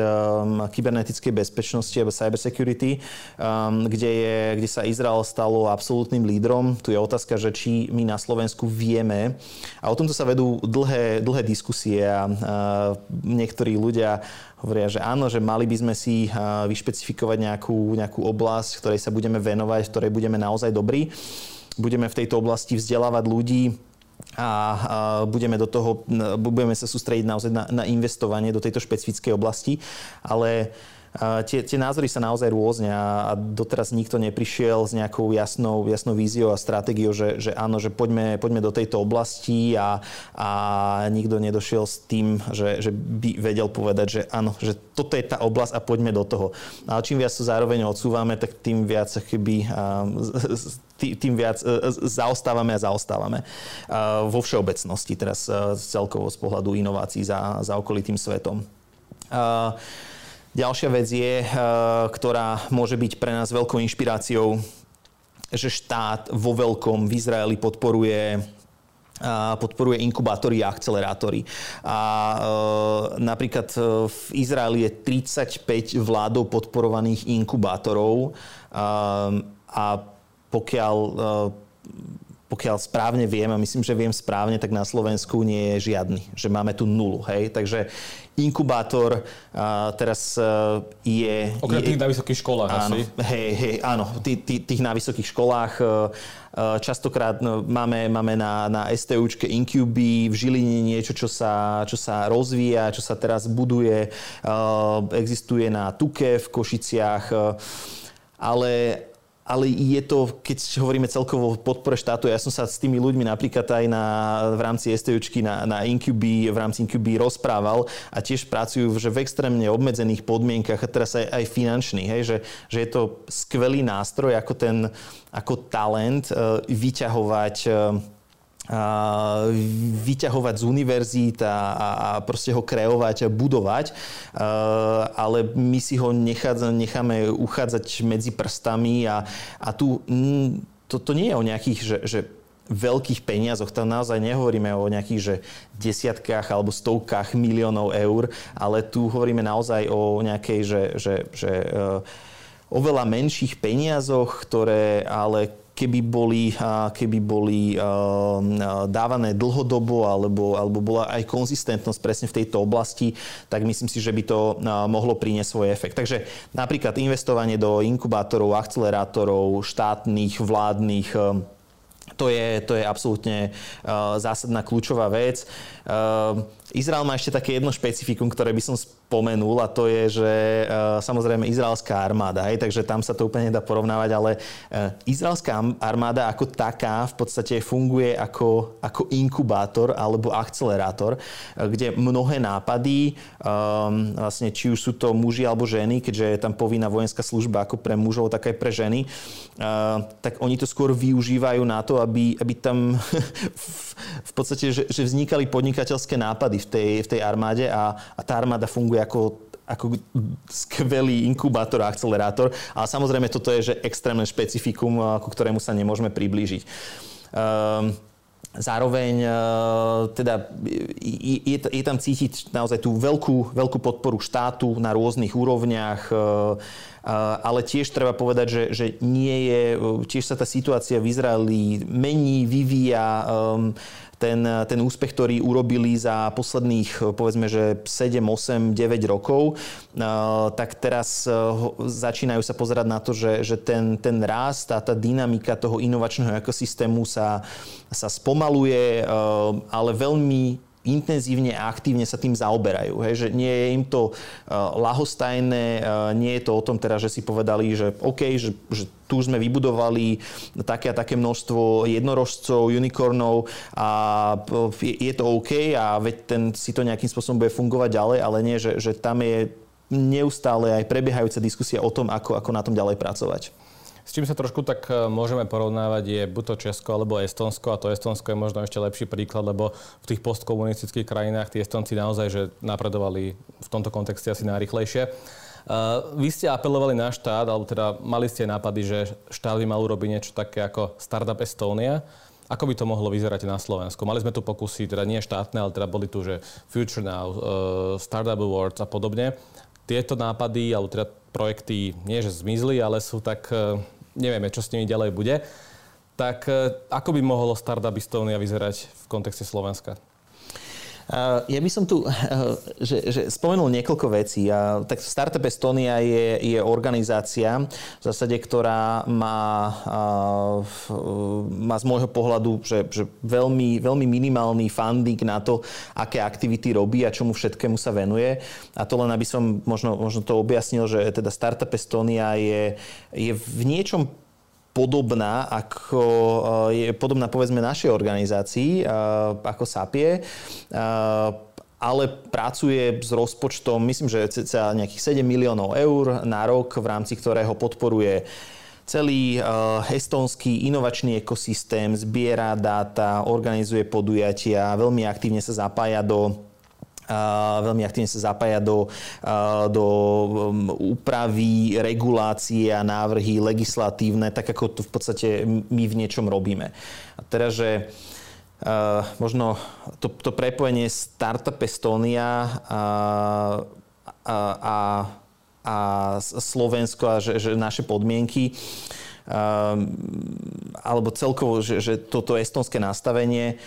kybernetickej bezpečnosti alebo cybersecurity, um, kde, je, kde sa Izrael stalo absolútnym lídrom. Tu je otázka, že či my na Slovensku vieme a o tomto sa vedú dlhé, dlhé diskusie a uh, niektorí ľudia hovoria, že áno, že mali by sme si uh, vyšpecifikovať nejakú, nejakú oblasť, ktorej sa budeme venovať, v ktorej budeme naozaj dobrí. Budeme v tejto oblasti vzdelávať ľudí, a budeme do toho, budeme sa sústrediť naozaj na, na investovanie do tejto špecifickej oblasti, ale tie, tie názory sa naozaj rôzne a, a doteraz nikto neprišiel s nejakou jasnou, jasnou víziou a stratégiou, že, že áno, že poďme, poďme do tejto oblasti a, a nikto nedošiel s tým, že, že by vedel povedať, že áno, že toto je tá oblasť a poďme do toho. Ale čím viac to zároveň odsúvame, tak tým viac keby tým viac e, e, zaostávame a zaostávame e, vo všeobecnosti, teraz celkovo z pohľadu inovácií za, za okolitým svetom. Ďalšia vec je, ktorá môže byť pre nás veľkou inšpiráciou, že štát vo veľkom v Izraeli podporuje podporuje inkubátory a akcelerátory. A e, napríklad v Izraeli je 35 vládou podporovaných inkubátorov a, a pokiaľ eh, pokiaľ správne viem, a myslím, že viem správne, tak na Slovensku nie je žiadny. Že máme tu nulu. Hej? Takže inkubátor eh, teraz uh, je... Okrem je, tých na vysokých školách áno, asi. Hej, hej, áno, tých, tých, tých na vysokých školách. Uh, častokrát no, máme, máme na, na STUčke Incuby, v Žiline niečo, čo sa, čo sa rozvíja, čo sa teraz buduje. Uh, existuje na Tuke v Košiciach. Uh, ale ale je to, keď hovoríme celkovo o podpore štátu, ja som sa s tými ľuďmi napríklad aj na, v rámci STUčky na, na Incuby, v rámci Incuby rozprával a tiež pracujú že v extrémne obmedzených podmienkach a teraz aj, aj finančných, hej, že, že je to skvelý nástroj ako ten, ako talent uh, vyťahovať uh, vyťahovať z univerzít a, a, a proste ho kreovať a budovať, ale my si ho necháme uchádzať medzi prstami a, a tu to, to nie je o nejakých, že, že veľkých peniazoch. Tam naozaj nehovoríme o nejakých že desiatkách alebo stovkách miliónov eur, ale tu hovoríme naozaj o nejakej, že, že, že uh, oveľa menších peniazoch, ktoré ale keby boli, keby boli dávané dlhodobo alebo, alebo bola aj konzistentnosť presne v tejto oblasti, tak myslím si, že by to mohlo priniesť svoj efekt. Takže napríklad investovanie do inkubátorov, akcelerátorov, štátnych, vládnych, to je, to je absolútne zásadná kľúčová vec. Izrael má ešte také jedno špecifikum, ktoré by som spomenul a to je, že uh, samozrejme izraelská armáda, hej, takže tam sa to úplne nedá porovnávať, ale uh, izraelská armáda ako taká v podstate funguje ako, ako inkubátor alebo akcelerátor, uh, kde mnohé nápady, um, vlastne či už sú to muži alebo ženy, keďže je tam povinná vojenská služba ako pre mužov, tak aj pre ženy, tak oni to skôr využívajú na to, aby, aby tam v, podstate, že, že vznikali podnikateľské nápady v tej, v tej armáde a, a tá armáda funguje ako ako skvelý inkubátor a akcelerátor, ale samozrejme toto je že extrémne špecifikum, ku ktorému sa nemôžeme priblížiť. Um, Zároveň teda je, je tam cítiť naozaj tú veľkú, veľkú podporu štátu na rôznych úrovniach, ale tiež treba povedať, že, že nie je, tiež sa tá situácia v Izraeli mení, vyvíja. Ten, ten úspech, ktorý urobili za posledných, povedzme, že 7, 8, 9 rokov, tak teraz začínajú sa pozerať na to, že, že ten, ten rast a tá dynamika toho inovačného ekosystému sa, sa spomaluje, ale veľmi intenzívne a aktívne sa tým zaoberajú. Hej, že nie je im to uh, lahostajné, uh, nie je to o tom teda, že si povedali, že OK, že, že tu sme vybudovali také a také množstvo jednorožcov, unicornov a je, je to OK a veď ten si to nejakým spôsobom bude fungovať ďalej, ale nie, že, že tam je neustále aj prebiehajúca diskusia o tom, ako, ako na tom ďalej pracovať. S čím sa trošku tak e, môžeme porovnávať je buď to Česko alebo Estonsko a to Estonsko je možno ešte lepší príklad, lebo v tých postkomunistických krajinách tí Estonci naozaj že napredovali v tomto kontexte asi najrychlejšie. Uh, vy ste apelovali na štát, alebo teda mali ste nápady, že štát by mal urobiť niečo také ako Startup Estonia. Ako by to mohlo vyzerať na Slovensku? Mali sme tu pokusy, teda nie štátne, ale teda boli tu, že Future Now, uh, Startup Awards a podobne. Tieto nápady, alebo teda projekty nie že zmizli, ale sú tak, e, nevieme, čo s nimi ďalej bude. Tak e, ako by mohlo Startup Estonia vyzerať v kontexte Slovenska? Ja by som tu že, že spomenul niekoľko vecí. Tak Startup Estonia je, je organizácia, v zásade, ktorá má, má z môjho pohľadu že, že veľmi, veľmi minimálny funding na to, aké aktivity robí a čomu všetkému sa venuje. A to len aby som možno, možno to objasnil, že teda Startup Estonia je, je v niečom podobná ako je podobná povedzme našej organizácii ako SAPie ale pracuje s rozpočtom, myslím, že cca nejakých 7 miliónov eur na rok, v rámci ktorého podporuje celý estonský inovačný ekosystém, zbiera dáta, organizuje podujatia, veľmi aktívne sa zapája do veľmi aktívne sa zapája do, do um, úpravy, regulácie a návrhy legislatívne, tak ako to v podstate my v niečom robíme. A teraz, že možno to, to prepojenie Startup Estonia a, a, a, a Slovensko a že, že naše podmienky alebo celkovo, že, že toto estonské nastavenie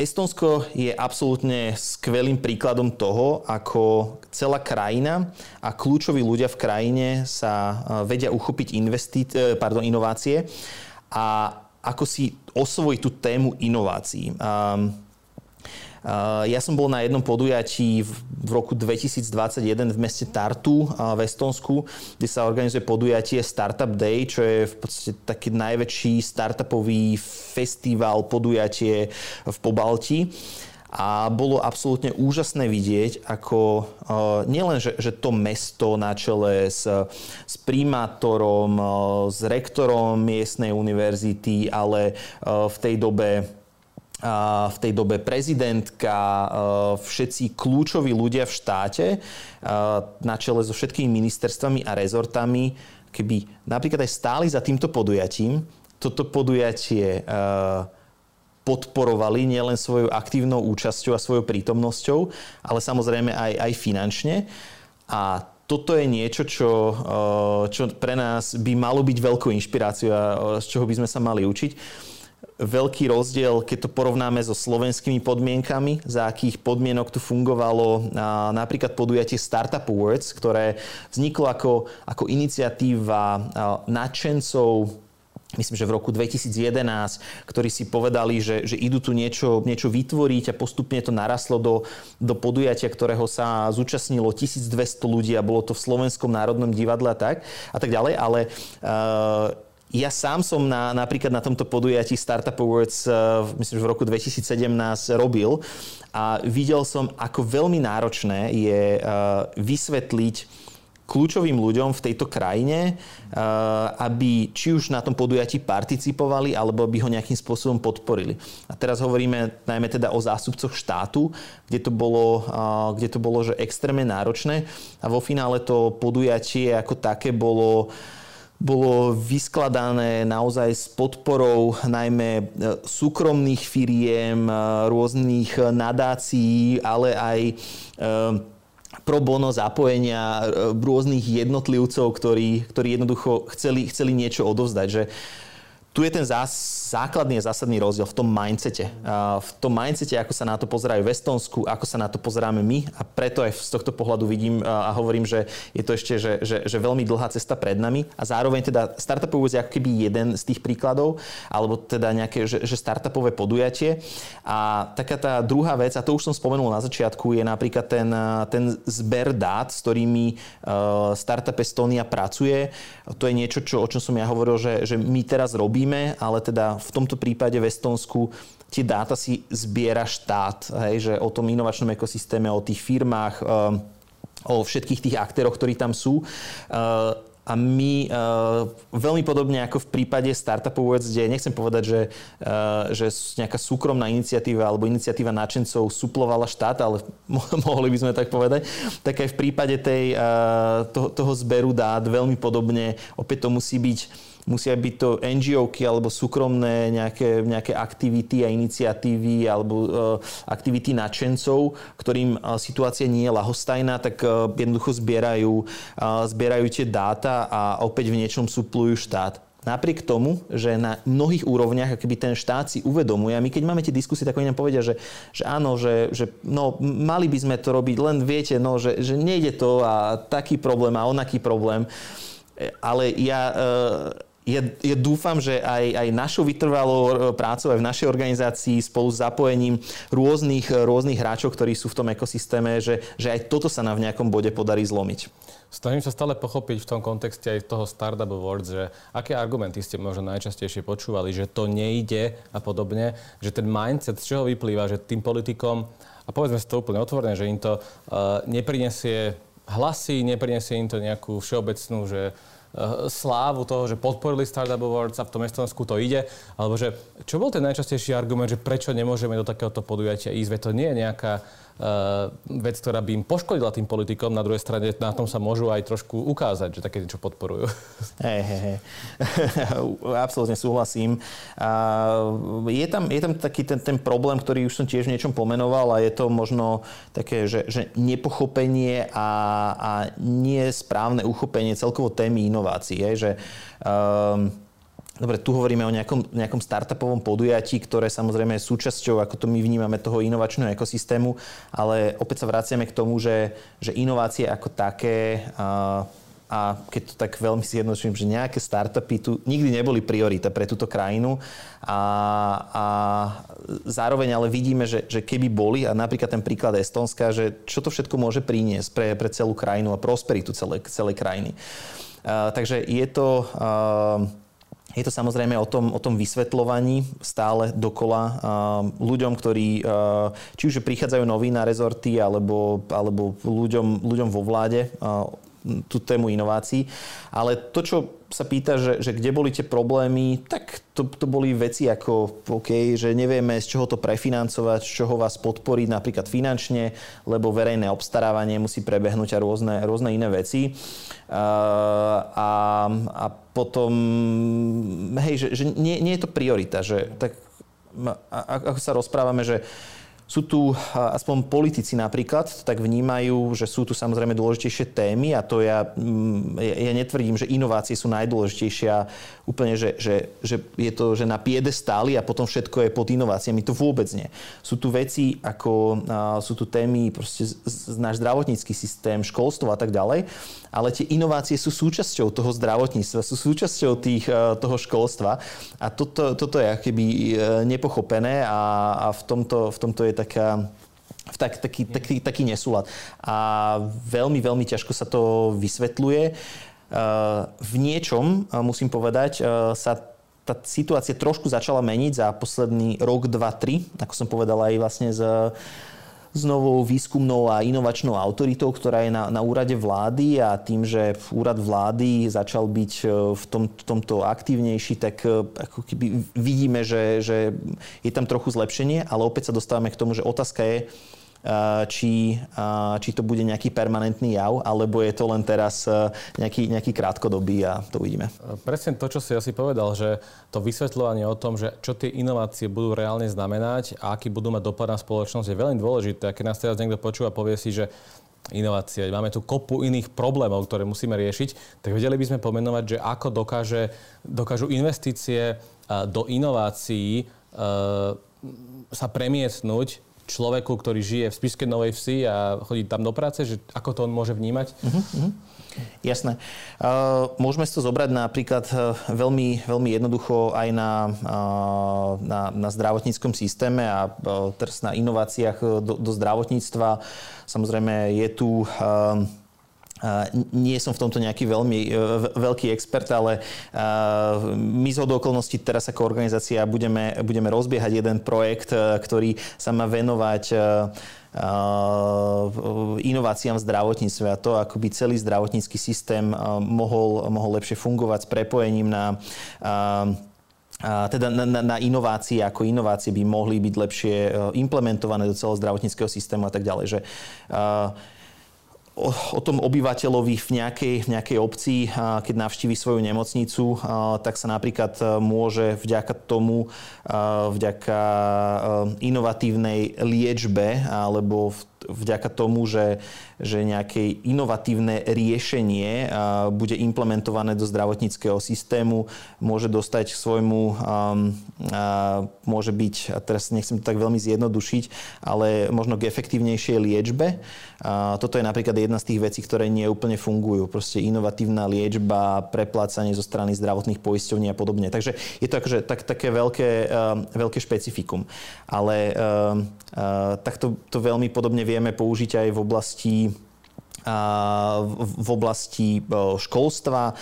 Estonsko je absolútne skvelým príkladom toho, ako celá krajina a kľúčoví ľudia v krajine sa vedia uchopiť investi- e, pardon, inovácie a ako si osvojiť tú tému inovácií. Ja som bol na jednom podujatí v roku 2021 v meste Tartu v Estonsku, kde sa organizuje podujatie Startup Day, čo je v podstate taký najväčší startupový festival, podujatie v Pobalti. A bolo absolútne úžasné vidieť, ako nielen, že, že to mesto na čele s, s primátorom, s rektorom miestnej univerzity, ale v tej dobe v tej dobe prezidentka, všetci kľúčoví ľudia v štáte na čele so všetkými ministerstvami a rezortami, keby napríklad aj stáli za týmto podujatím, toto podujatie podporovali nielen svojou aktívnou účasťou a svojou prítomnosťou, ale samozrejme aj, aj finančne. A toto je niečo, čo, čo pre nás by malo byť veľkou inšpiráciou a z čoho by sme sa mali učiť veľký rozdiel, keď to porovnáme so slovenskými podmienkami, za akých podmienok tu fungovalo napríklad podujatie Startup Awards, ktoré vzniklo ako, ako iniciatíva nadšencov myslím, že v roku 2011, ktorí si povedali, že, že idú tu niečo, niečo vytvoriť a postupne to narastlo do, do podujatia, ktorého sa zúčastnilo 1200 ľudí a bolo to v Slovenskom národnom divadle a tak, a tak ďalej, ale uh, ja sám som na, napríklad na tomto podujatí Startup Awards, uh, myslím, že v roku 2017 robil a videl som, ako veľmi náročné je uh, vysvetliť kľúčovým ľuďom v tejto krajine, aby či už na tom podujatí participovali, alebo by ho nejakým spôsobom podporili. A teraz hovoríme najmä teda o zástupcoch štátu, kde to bolo, kde to bolo že extrémne náročné a vo finále to podujatie ako také bolo bolo vyskladané naozaj s podporou najmä e, súkromných firiem, e, rôznych nadácií, ale aj e, pro bono zapojenia rôznych jednotlivcov, ktorí, ktorí jednoducho chceli, chceli niečo odovzdať. Že tu je ten zás, základný a zásadný rozdiel v tom mindsete. V tom mindsete, ako sa na to pozerajú v Estonsku, ako sa na to pozeráme my a preto aj z tohto pohľadu vidím a hovorím, že je to ešte že, že, že veľmi dlhá cesta pred nami a zároveň teda Startup Awards je ako keby jeden z tých príkladov, alebo teda nejaké že, že startupové podujatie. A taká tá druhá vec, a to už som spomenul na začiatku, je napríklad ten, ten zber dát, s ktorými Startup Estonia pracuje. To je niečo, čo, o čom som ja hovoril, že, že my teraz robíme robíme, ale teda v tomto prípade v Estonsku tie dáta si zbiera štát, hej, že o tom inovačnom ekosystéme, o tých firmách, eh, o všetkých tých aktéroch, ktorí tam sú. Eh, a my uh, veľmi podobne ako v prípade Startup Awards, kde nechcem povedať, že, že nejaká súkromná iniciatíva alebo iniciatíva náčencov suplovala štát, ale mohli by sme tak povedať, tak aj v prípade tej, toho, toho zberu dát veľmi podobne opäť to musí byť musia byť to NGOky alebo súkromné nejaké, nejaké aktivity a iniciatívy alebo uh, aktivity nadšencov, ktorým uh, situácia nie je lahostajná, tak uh, jednoducho zbierajú, uh, zbierajú tie dáta a opäť v niečom suplujú štát. napriek tomu, že na mnohých úrovniach akoby ten štát si uvedomuje, a my keď máme tie diskusie, tak oni nám povedia, že, že áno, že, že no, mali by sme to robiť, len viete, no, že, že nejde to a taký problém a onaký problém. Ale ja ja, ja dúfam, že aj, aj našou vytrvalou e, prácou, aj v našej organizácii spolu s zapojením rôznych, e, rôznych hráčov, ktorí sú v tom ekosystéme, že, že aj toto sa nám v nejakom bode podarí zlomiť. Snažím sa stále pochopiť v tom kontexte aj toho Startup Awards, že aké argumenty ste možno najčastejšie počúvali, že to nejde a podobne, že ten mindset z čoho vyplýva, že tým politikom, a povedzme si to úplne otvorene, že im to uh, neprinesie hlasy, neprinesie im to nejakú všeobecnú, že Eh, slávu toho, že podporili Startup Awards a v tom Estonsku to ide, alebo že čo bol ten najčastejší argument, že prečo nemôžeme do takéhoto podujatia ísť, veď to nie je nejaká vec, ktorá by im poškodila tým politikom, na druhej strane na tom sa môžu aj trošku ukázať, že také niečo podporujú. Hej, hej, hej. Absolutne súhlasím. Uh, je, tam, je tam taký ten, ten problém, ktorý už som tiež v niečom pomenoval a je to možno také, že, že nepochopenie a, a nesprávne uchopenie celkovo témy inovácií. Je, že um, Dobre, tu hovoríme o nejakom, nejakom startupovom podujatí, ktoré samozrejme je súčasťou, ako to my vnímame, toho inovačného ekosystému, ale opäť sa vraciame k tomu, že, že inovácie ako také a, a keď to tak veľmi zjednoduším, že nejaké startupy tu nikdy neboli priorita pre túto krajinu a, a zároveň ale vidíme, že, že keby boli, a napríklad ten príklad Estonska, že čo to všetko môže priniesť pre, pre celú krajinu a prosperitu celej, celej krajiny. Uh, takže je to... Uh, je to samozrejme o tom, o tom vysvetľovaní stále dokola ľuďom, ktorí či už prichádzajú noví na rezorty, alebo, alebo ľuďom, ľuďom vo vláde tú tému inovácií. Ale to, čo sa pýta, že, že kde boli tie problémy, tak to, to boli veci ako, OK, že nevieme z čoho to prefinancovať, z čoho vás podporiť napríklad finančne, lebo verejné obstarávanie musí prebehnúť a rôzne, rôzne iné veci. Uh, a, a potom, hej, že, že nie, nie je to priorita, že tak ako sa rozprávame, že uh, sú tu aspoň politici napríklad, tak vnímajú, že sú tu samozrejme dôležitejšie témy a to ja, mm, ja netvrdím, že inovácie sú najdôležitejšia úplne, že, že, že je to že na stáli a potom všetko je pod inováciami. To vôbec nie. Sú tu veci ako, sú tu témy, proste z, z, náš zdravotnícky systém, školstvo a tak ďalej, ale tie inovácie sú súčasťou toho zdravotníctva, sú súčasťou tých, toho školstva a toto, toto je keby e, nepochopené a, a v, tomto, v tomto je taká tak, taký, taký, taký nesúlad. A veľmi, veľmi ťažko sa to vysvetľuje. E, v niečom, e, musím povedať, e, sa tá situácia trošku začala meniť za posledný rok, dva, tri, ako som povedal aj vlastne z s novou výskumnou a inovačnou autoritou, ktorá je na, na úrade vlády a tým, že úrad vlády začal byť v tom, tomto aktívnejší, tak ako keby vidíme, že, že je tam trochu zlepšenie, ale opäť sa dostávame k tomu, že otázka je, či, či to bude nejaký permanentný jav, alebo je to len teraz nejaký, nejaký krátkodobý a to uvidíme. Presne to, čo si asi povedal, že to vysvetľovanie o tom, že čo tie inovácie budú reálne znamenať a aký budú mať dopad na spoločnosť je veľmi dôležité. A keď nás teraz niekto počúva povie si, že inovácie, máme tu kopu iných problémov, ktoré musíme riešiť, tak vedeli by sme pomenovať, že ako dokáže, dokážu investície do inovácií sa premiesnúť človeku, ktorý žije v Spišskej Novej Vsi a chodí tam do práce, že ako to on môže vnímať? Uh-huh. Jasné. Uh, môžeme si to zobrať napríklad uh, veľmi, veľmi jednoducho aj na, uh, na, na zdravotníckom systéme a teraz na inováciách do, do zdravotníctva. Samozrejme je tu nie som v tomto nejaký veľmi e, veľký expert, ale my z okolností teraz ako organizácia budeme, budeme rozbiehať jeden projekt, e, ktorý sa má venovať e, inováciám v zdravotníctve a to, ako by celý zdravotnícky systém mohol, mohol lepšie fungovať s prepojením na teda na, na, na inovácie, ako inovácie by mohli byť lepšie implementované do celého zdravotníckého systému a tak ďalej. Že, uh, o, tom obyvateľovi v nejakej, v nejakej obci, keď navštívi svoju nemocnicu, tak sa napríklad e, môže vďaka tomu, vďaka e, inovatívnej liečbe alebo vďaka tomu, že, že nejaké inovatívne riešenie bude implementované do zdravotníckého systému, môže dostať k svojmu, môže byť, a teraz nechcem to tak veľmi zjednodušiť, ale možno k efektívnejšej liečbe. Toto je napríklad jedna z tých vecí, ktoré nie úplne fungujú. Proste inovatívna liečba, preplácanie zo strany zdravotných poisťovní a podobne. Takže je to akože tak, také veľké, veľké špecifikum. Ale takto to veľmi podobne vieme použiť aj v oblasti v oblasti školstva.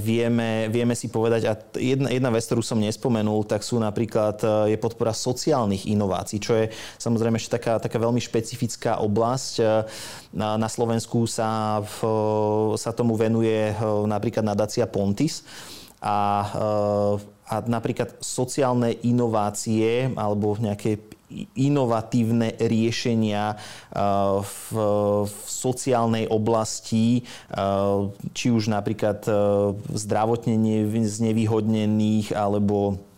Vieme, vieme si povedať, a jedna, jedna vec, ktorú som nespomenul, tak sú napríklad je podpora sociálnych inovácií, čo je samozrejme ešte taká, taká veľmi špecifická oblasť. Na, na Slovensku sa, v, sa tomu venuje napríklad nadácia Pontis a, a napríklad sociálne inovácie alebo nejaké inovatívne riešenia uh, v, v sociálnej oblasti, uh, či už napríklad uh, zdravotne znevýhodnených alebo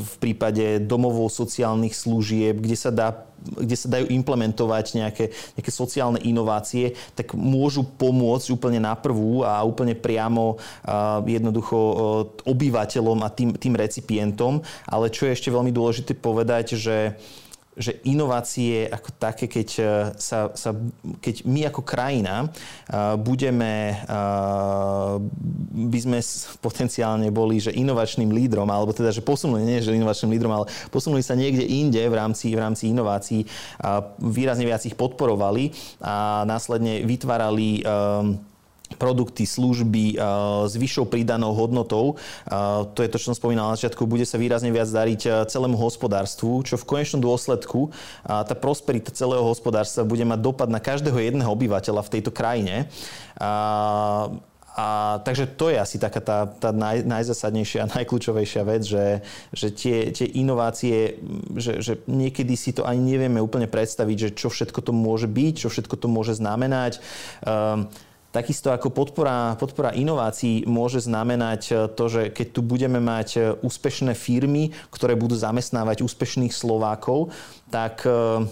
v prípade domovov sociálnych služieb, kde sa dá kde sa dajú implementovať nejaké, nejaké sociálne inovácie, tak môžu pomôcť úplne na prvú a úplne priamo jednoducho obyvateľom a tým, tým recipientom. Ale čo je ešte veľmi dôležité povedať, že že inovácie ako také, keď, e, sa, sa, keď my ako krajina uh, budeme, uh, by sme potenciálne boli, že inovačným lídrom, alebo teda, že posunuli, nie že inovačným lídrom, ale posunuli sa niekde inde v rámci, v rámci inovácií, výrazne viac ich podporovali a následne vytvárali produkty, služby s vyššou pridanou hodnotou. To je to, čo som spomínal na začiatku, bude sa výrazne viac dariť celému hospodárstvu, čo v konečnom dôsledku tá prosperita celého hospodárstva bude mať dopad na každého jedného obyvateľa v tejto krajine. A, takže to je asi taká tá, tá naj, najzasadnejšia a najkľúčovejšia vec, že, že tie, tie inovácie, že, že niekedy si to ani nevieme úplne predstaviť, že čo všetko to môže byť, čo všetko to môže znamenať. Um, Takisto ako podpora, podpora inovácií môže znamenať eh, to, že keď tu budeme mať eh, úspešné firmy, ktoré budú zamestnávať úspešných Slovákov, tak, eh,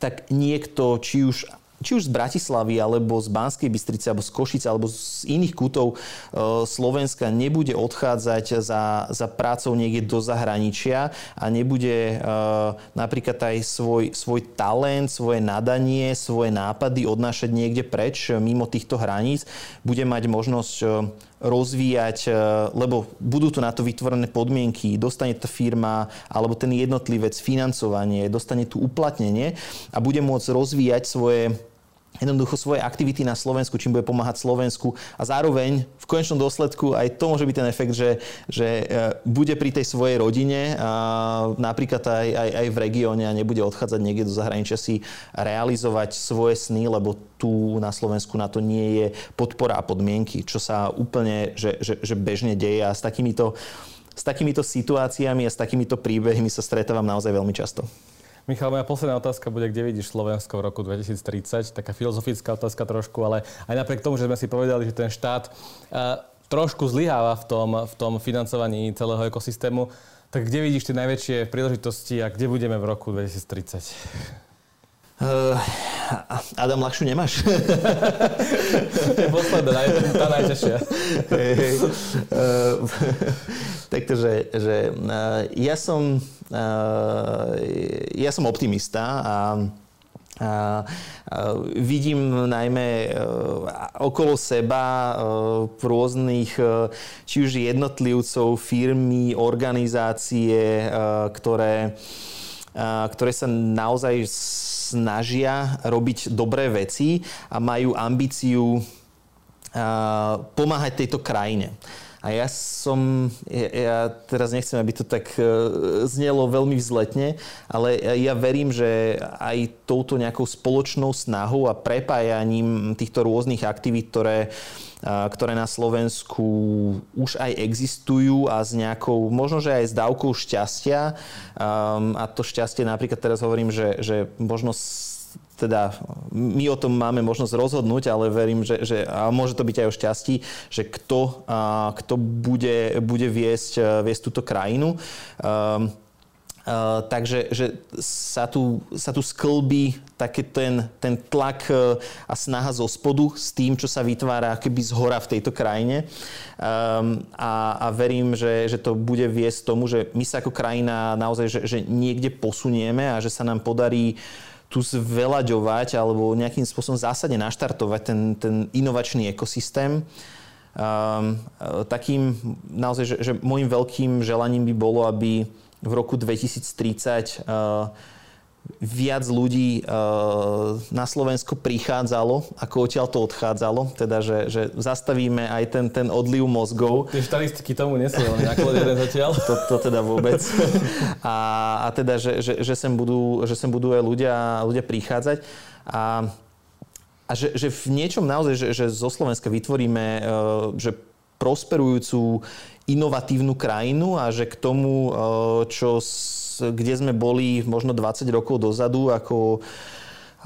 tak niekto, či už či už z Bratislavy, alebo z Banskej Bystrice, alebo z Košice, alebo z iných kútov e, Slovenska nebude odchádzať za, za prácou niekde do zahraničia a nebude e, napríklad aj svoj, svoj talent, svoje nadanie, svoje nápady odnášať niekde preč mimo týchto hraníc. Bude mať možnosť e, rozvíjať, lebo budú tu na to vytvorené podmienky, dostane tá firma alebo ten jednotlivec financovanie, dostane tu uplatnenie a bude môcť rozvíjať svoje jednoducho svoje aktivity na Slovensku, čím bude pomáhať Slovensku a zároveň v konečnom dôsledku aj to môže byť ten efekt, že, že e, bude pri tej svojej rodine a napríklad aj, aj, aj v regióne a nebude odchádzať niekde do zahraničia si realizovať svoje sny, lebo tu na Slovensku na to nie je podpora a podmienky, čo sa úplne že, že, že bežne deje a s takýmito, s takýmito situáciami a s takýmito príbehmi sa stretávam naozaj veľmi často. Michal, moja posledná otázka bude, kde vidíš Slovensko v roku 2030? Taká filozofická otázka trošku, ale aj napriek tomu, že sme si povedali, že ten štát uh, trošku zlyháva v tom, v tom financovaní celého ekosystému, tak kde vidíš tie najväčšie príležitosti a kde budeme v roku 2030? Uh, eh, Adam, ľahšiu nemáš? je posledná, tá najťažšia. Hey, uh, takže že, uh, ja som Eh, ja som optimista a a, vidím najmä eh, okolo seba eh, rôznych, či už jednotlivcov, firmy, organizácie, ktoré, ktoré sa naozaj snažia robiť dobré veci a majú ambíciu pomáhať tejto krajine. A ja som, ja, ja teraz nechcem, aby to tak e, znelo veľmi vzletne, ale ja verím, že aj touto nejakou spoločnou snahou a prepájaním týchto rôznych aktivít, ktoré, ktoré na Slovensku už aj existujú a s nejakou, možno, že aj s dávkou šťastia. Um, a to šťastie napríklad teraz hovorím, že, že možno teda my o tom máme možnosť rozhodnúť, ale verím, že, že a môže to byť aj o šťastí, že kto, a, kto bude, bude viesť, viesť túto krajinu. Um, Uh, takže že sa, tu, sa tu sklbí taký ten, ten tlak uh, a snaha zo spodu s tým, čo sa vytvára keby z hora v tejto krajine. Um, a, a verím, že, že to bude viesť tomu, že my sa ako krajina naozaj že, že niekde posunieme a že sa nám podarí tu zvelaďovať alebo nejakým spôsobom zásadne naštartovať ten, ten inovačný ekosystém. Um, takým naozaj, že, že môjim veľkým želaním by bolo, aby v roku 2030 uh, viac ľudí uh, na Slovensko prichádzalo, ako odtiaľ to odchádzalo. Teda, že, že zastavíme aj ten, ten odliv mozgov. Tie štatistiky tomu nie sú veľmi naklonené zatiaľ. To, to teda vôbec. A, a teda, že, že, že, sem budú, že sem budú aj ľudia, ľudia prichádzať. A, a že, že v niečom naozaj, že, že zo Slovenska vytvoríme uh, že prosperujúcu inovatívnu krajinu a že k tomu, eh, čo, kde sme boli možno 20 rokov dozadu ako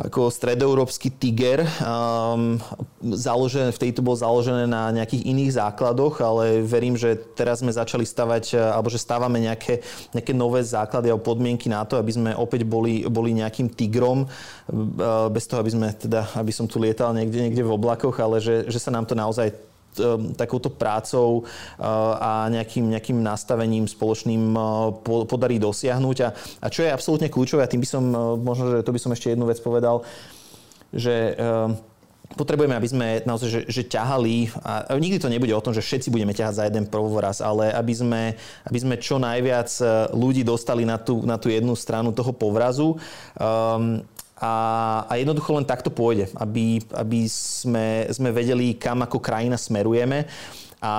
ako stredoeurópsky tiger. Um, založené, vtedy to bolo založené na nejakých iných základoch, ale verím, že teraz sme začali stavať, eh, alebo že stávame nejaké, nejaké nové základy a podmienky na to, aby sme opäť boli, boli nejakým tigrom, eh, bez toho, aby sme teda, aby som tu lietal niekde, niekde v oblakoch, ale že, že sa nám to naozaj takouto prácou uh, a nejakým, nejakým nastavením spoločným uh, podarí dosiahnuť. A, a čo je absolútne kľúčové, a tým by som, uh, možno, že to by som ešte jednu vec povedal, že um, potrebujeme, aby sme naozaj, že, že ťahali, a nikdy to nebude o tom, že všetci budeme ťahať za jeden prvoraz, ale aby sme, aby sme čo najviac ľudí dostali na tú, na tú jednu stranu toho povrazu. Um, a, a jednoducho len takto pôjde, aby, aby sme, sme vedeli, kam ako krajina smerujeme. A,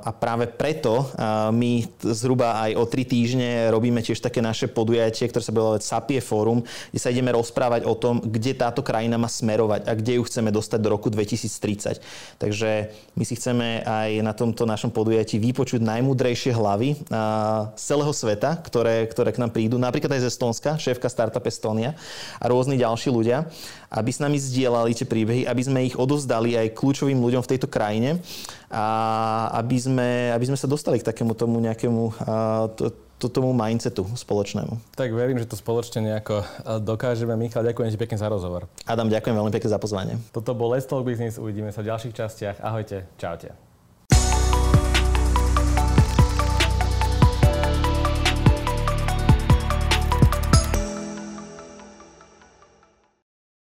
a práve preto my zhruba aj o tri týždne robíme tiež také naše podujatie, ktoré sa bude Sapie Fórum, kde sa ideme rozprávať o tom, kde táto krajina má smerovať a kde ju chceme dostať do roku 2030. Takže my si chceme aj na tomto našom podujatí vypočuť najmúdrejšie hlavy z celého sveta, ktoré, ktoré k nám prídu, napríklad aj z Estonska, šéfka Startup Estonia a rôzni ďalší ľudia, aby s nami zdieľali tie príbehy, aby sme ich odovzdali aj kľúčovým ľuďom v tejto krajine a aby sme, aby sme sa dostali k takému tomu nejakému to, to, tomu mindsetu spoločnému. Tak verím, že to spoločne nejako dokážeme. Michal, ďakujem ti pekne za rozhovor. Adam, ďakujem veľmi pekne za pozvanie. Toto bol Let's Talk Business, uvidíme sa v ďalších častiach. Ahojte, čaute.